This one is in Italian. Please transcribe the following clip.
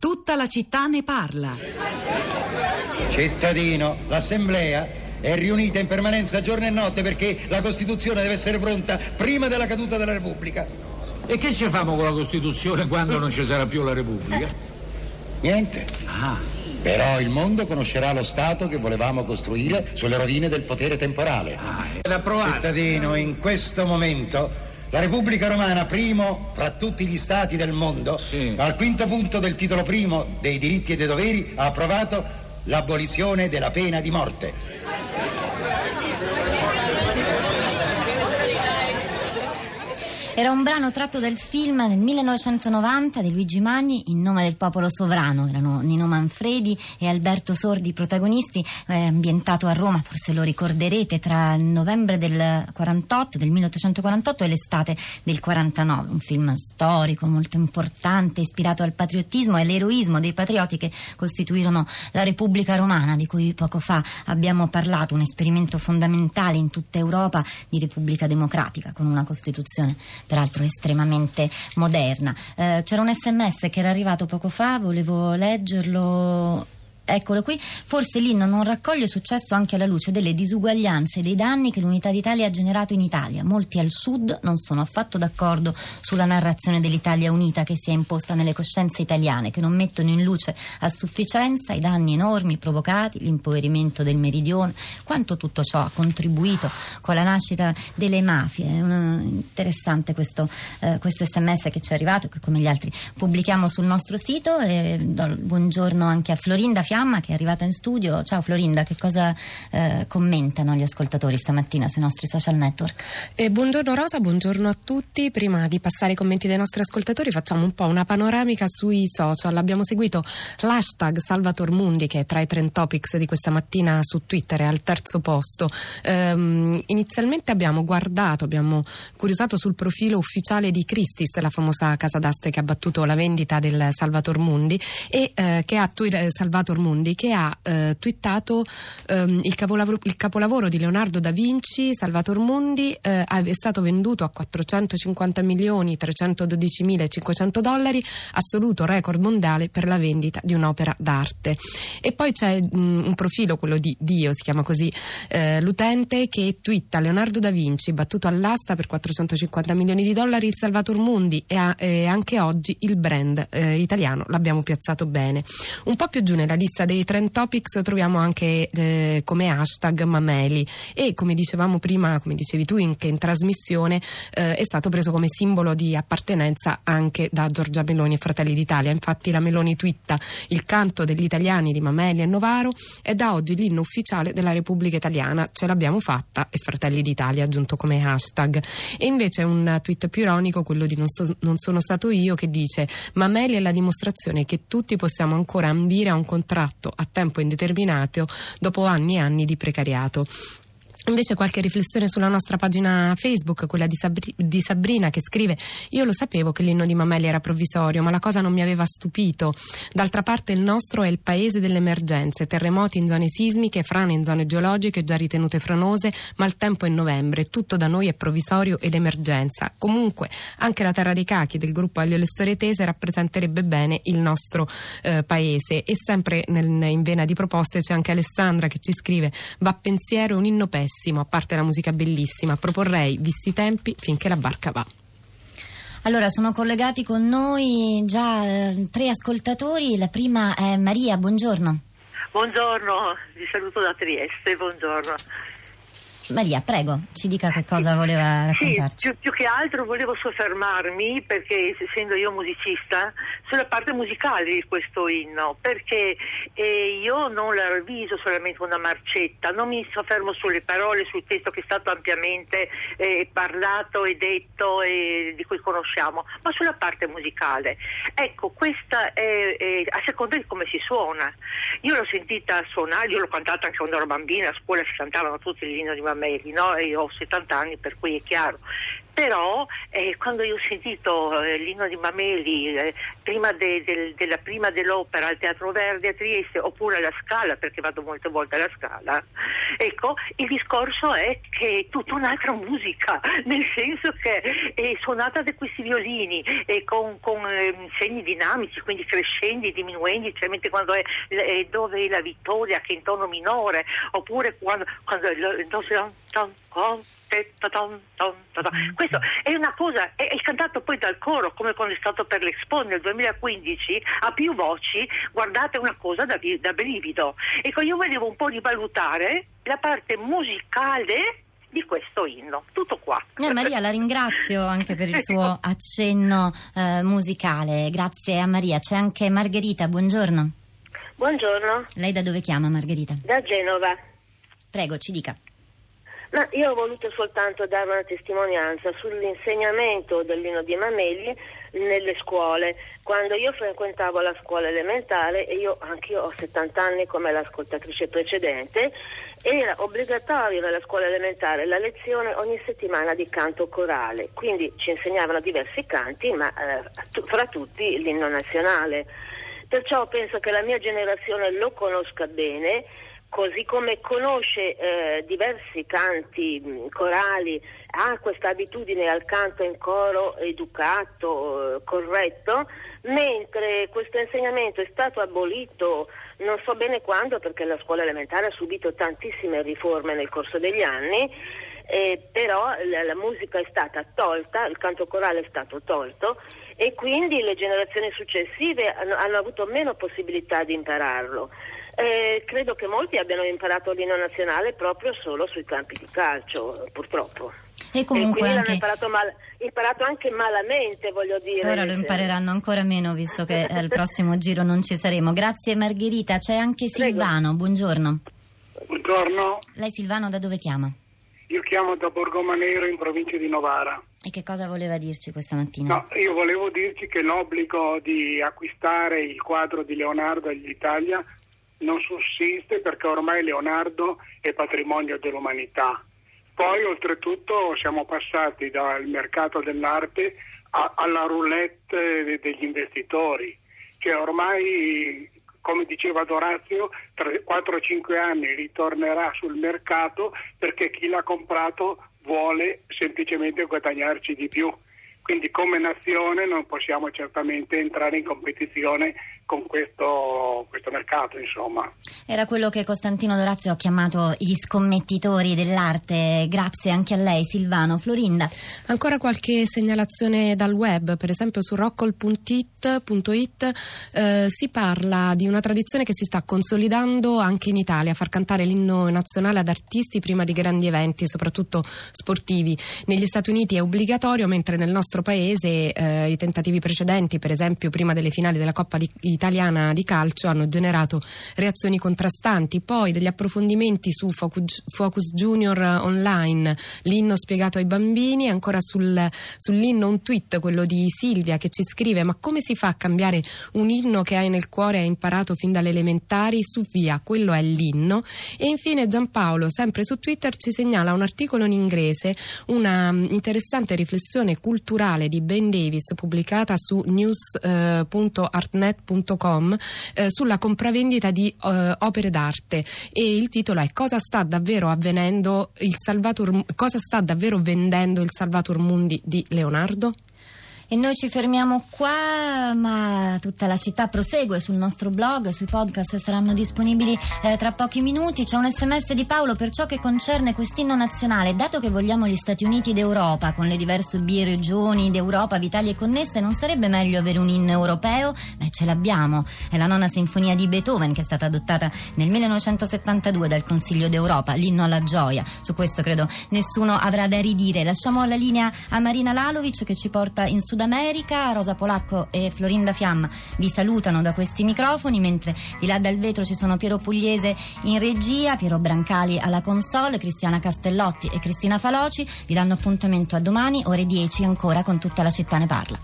Tutta la città ne parla. Cittadino, l'assemblea è riunita in permanenza giorno e notte perché la Costituzione deve essere pronta prima della caduta della Repubblica. E che ci famo con la Costituzione quando non ci sarà più la Repubblica? Niente. Ah, Però il mondo conoscerà lo Stato che volevamo costruire sulle rovine del potere temporale. ah, era approvato. Cittadino, in questo momento la Repubblica Romana, primo fra tutti gli stati del mondo, Sì. al quinto punto del titolo primo dei diritti e dei doveri, ha approvato l'abolizione della pena di morte. Era un brano tratto dal film del 1990 di Luigi Magni, In nome del popolo sovrano. Erano Nino Manfredi e Alberto Sordi i protagonisti, eh, ambientato a Roma, forse lo ricorderete, tra il novembre del 48, del 1848 e l'estate del 49. Un film storico molto importante, ispirato al patriottismo e all'eroismo dei patrioti che costituirono la Repubblica Romana, di cui poco fa abbiamo parlato, un esperimento fondamentale in tutta Europa di Repubblica Democratica, con una Costituzione peraltro estremamente moderna. Eh, c'era un sms che era arrivato poco fa, volevo leggerlo. Eccolo qui, forse l'inno non raccoglie successo anche alla luce delle disuguaglianze e dei danni che l'Unità d'Italia ha generato in Italia. Molti al sud non sono affatto d'accordo sulla narrazione dell'Italia unita che si è imposta nelle coscienze italiane, che non mettono in luce a sufficienza i danni enormi provocati, l'impoverimento del meridione, quanto tutto ciò ha contribuito con la nascita delle mafie. È interessante questo, eh, questo sms che ci è arrivato, che come gli altri pubblichiamo sul nostro sito. E do il buongiorno anche a Florinda Fiamma che è arrivata in studio. Ciao Florinda, che cosa eh, commentano gli ascoltatori stamattina sui nostri social network? Eh, buongiorno Rosa, buongiorno a tutti. Prima di passare ai commenti dei nostri ascoltatori facciamo un po' una panoramica sui social. Abbiamo seguito l'hashtag Salvator Mundi che è tra i trend topics di questa mattina su Twitter è al terzo posto. Ehm, inizialmente abbiamo guardato, abbiamo curiosato sul profilo ufficiale di Christis, la famosa casa d'aste che ha battuto la vendita del Salvator Mundi e eh, che ha twi- eh, Salvator Mundi che ha eh, twittato ehm, il, capolavoro, il capolavoro di Leonardo da Vinci, Salvator Mundi, eh, è stato venduto a 450 milioni 312 mila e 500 dollari, assoluto record mondiale per la vendita di un'opera d'arte. E poi c'è mm, un profilo, quello di Dio, si chiama così eh, l'utente, che twitta Leonardo da Vinci, battuto all'asta per 450 milioni di dollari, il Salvator Mundi e, a- e anche oggi il brand eh, italiano l'abbiamo piazzato bene. Un po' più giù nella lista dei trend topics troviamo anche eh, come hashtag Mameli e come dicevamo prima, come dicevi tu in, che in trasmissione eh, è stato preso come simbolo di appartenenza anche da Giorgia Meloni e Fratelli d'Italia. Infatti la Meloni twitta il canto degli italiani di Mameli e Novaro è da oggi l'inno ufficiale della Repubblica Italiana. Ce l'abbiamo fatta e Fratelli d'Italia aggiunto come hashtag. E invece un tweet più ironico, quello di non, sto- non sono stato io, che dice Mameli è la dimostrazione che tutti possiamo ancora ambire a un contratto a tempo indeterminato dopo anni e anni di precariato. Invece qualche riflessione sulla nostra pagina Facebook, quella di, Sabri- di Sabrina che scrive Io lo sapevo che l'inno di Mameli era provvisorio, ma la cosa non mi aveva stupito. D'altra parte il nostro è il paese delle emergenze, terremoti in zone sismiche, frane in zone geologiche già ritenute franose, ma il tempo è novembre, tutto da noi è provvisorio ed emergenza. Comunque anche la terra dei cachi del gruppo Aglio le storie tese rappresenterebbe bene il nostro eh, paese. E sempre nel- in vena di proposte c'è anche Alessandra che ci scrive Va pensiero un inno pessimo, a parte la musica bellissima. Proporrei, visti i tempi, finché la barca va. Allora, sono collegati con noi già eh, tre ascoltatori. La prima è Maria, buongiorno. Buongiorno, vi saluto da Trieste, buongiorno. Maria, prego, ci dica che cosa voleva Sì, raccontarci. più, più che altro volevo soffermarmi, perché essendo io musicista, sulla parte musicale di questo inno, perché eh, io non la ravviso solamente una marcetta, non mi soffermo sulle parole, sul testo che è stato ampiamente eh, parlato e detto e di cui conosciamo, ma sulla parte musicale. Ecco, questa è, è a seconda di come si suona. Io l'ho sentita suonare, io l'ho cantata anche quando ero bambina, a scuola si cantavano tutti l'inno di Mameli, no? E io ho 70 anni, per cui è chiaro. Però eh, quando io ho sentito eh, l'inno di Mameli eh, prima, de, de, della, prima dell'opera al Teatro Verdi a Trieste oppure alla Scala, perché vado molte volte alla Scala, ecco, il discorso è che è tutta un'altra musica, nel senso che è suonata da questi violini e con, con ehm, segni dinamici, quindi crescendi, diminuendo, cioè mentre quando è, è dove è la vittoria che è in tono minore, oppure quando, quando è, questo è una cosa, è, è, cantato poi dal coro, come quando è stato per l'Expo nel 2015, a più voci, guardate una cosa da, da brivido. Ecco, io volevo un po' rivalutare la parte musicale di questo inno. Tutto qua. Eh, Maria, la ringrazio anche per il suo accenno eh, musicale. Grazie a Maria. C'è anche Margherita, buongiorno. Buongiorno. Lei da dove chiama Margherita? Da Genova. Prego, ci dica. Ma io ho voluto soltanto dare una testimonianza sull'insegnamento dell'inno di Mameli nelle scuole. Quando io frequentavo la scuola elementare, e io anch'io ho 70 anni come l'ascoltatrice precedente, era obbligatorio nella scuola elementare la lezione ogni settimana di canto corale, quindi ci insegnavano diversi canti, ma eh, fra tutti l'inno nazionale. Perciò penso che la mia generazione lo conosca bene così come conosce eh, diversi canti mh, corali, ha questa abitudine al canto in coro educato, eh, corretto, mentre questo insegnamento è stato abolito non so bene quando perché la scuola elementare ha subito tantissime riforme nel corso degli anni. Eh, però la, la musica è stata tolta, il canto corale è stato tolto e quindi le generazioni successive hanno, hanno avuto meno possibilità di impararlo. Eh, credo che molti abbiano imparato l'inno nazionale proprio solo sui campi di calcio, purtroppo. E comunque e anche... imparato, mal, imparato, anche malamente, voglio dire. Ora lo impareranno ancora meno, visto che al prossimo giro non ci saremo. Grazie Margherita. C'è anche Silvano, Prego. buongiorno. Buongiorno. Lei Silvano da dove chiama? Io chiamo da Borgomanero in provincia di Novara. E che cosa voleva dirci questa mattina? No, io volevo dirci che l'obbligo di acquistare il quadro di Leonardo all'Italia non sussiste perché ormai Leonardo è patrimonio dell'umanità. Poi oltretutto siamo passati dal mercato dell'arte a, alla roulette degli investitori, che ormai, come diceva Dorazio, tra 4-5 anni ritornerà sul mercato perché chi l'ha comprato vuole semplicemente guadagnarci di più. Quindi come nazione non possiamo certamente entrare in competizione con questo, questo, mercato, insomma. Era quello che Costantino Dorazio ha chiamato gli scommettitori dell'arte. Grazie anche a lei, Silvano. Florinda. Ancora qualche segnalazione dal web, per esempio su rockall.it eh, si parla di una tradizione che si sta consolidando anche in Italia, far cantare l'inno nazionale ad artisti prima di grandi eventi, soprattutto sportivi. Negli Stati Uniti è obbligatorio, mentre nel nostro paese eh, i tentativi precedenti, per esempio prima delle finali della Coppa di italiana di calcio hanno generato reazioni contrastanti. Poi degli approfondimenti su Focus, Focus Junior Online, l'inno spiegato ai bambini, ancora sul, sull'inno un tweet, quello di Silvia che ci scrive ma come si fa a cambiare un inno che hai nel cuore e hai imparato fin dalle elementari? Su via, quello è l'inno. E infine Giampaolo, sempre su Twitter, ci segnala un articolo in inglese, una mm, interessante riflessione culturale di Ben Davis pubblicata su news.artnet.com www.salvatormundi.com eh, sulla compravendita di eh, opere d'arte e il titolo è Cosa sta davvero avvenendo il Salvator, cosa sta davvero vendendo il Salvator Mundi di Leonardo? E noi ci fermiamo qua, ma tutta la città prosegue sul nostro blog, sui podcast saranno disponibili eh, tra pochi minuti. C'è un sms di Paolo per ciò che concerne quest'inno nazionale. Dato che vogliamo gli Stati Uniti d'Europa, con le diverse regioni d'Europa vitali e connesse, non sarebbe meglio avere un inno europeo? Beh, ce l'abbiamo. È la nona sinfonia di Beethoven che è stata adottata nel 1972 dal Consiglio d'Europa, l'inno alla gioia. Su questo credo nessuno avrà da ridire. Lasciamo la linea a Marina Lalovic che ci porta in Sud America. Rosa Polacco e Florinda Fiamma vi salutano da questi microfoni, mentre di là dal vetro ci sono Piero Pugliese in regia, Piero Brancali alla console, Cristiana Castellotti e Cristina Faloci. Vi danno appuntamento a domani, ore 10 ancora con tutta la città ne parla.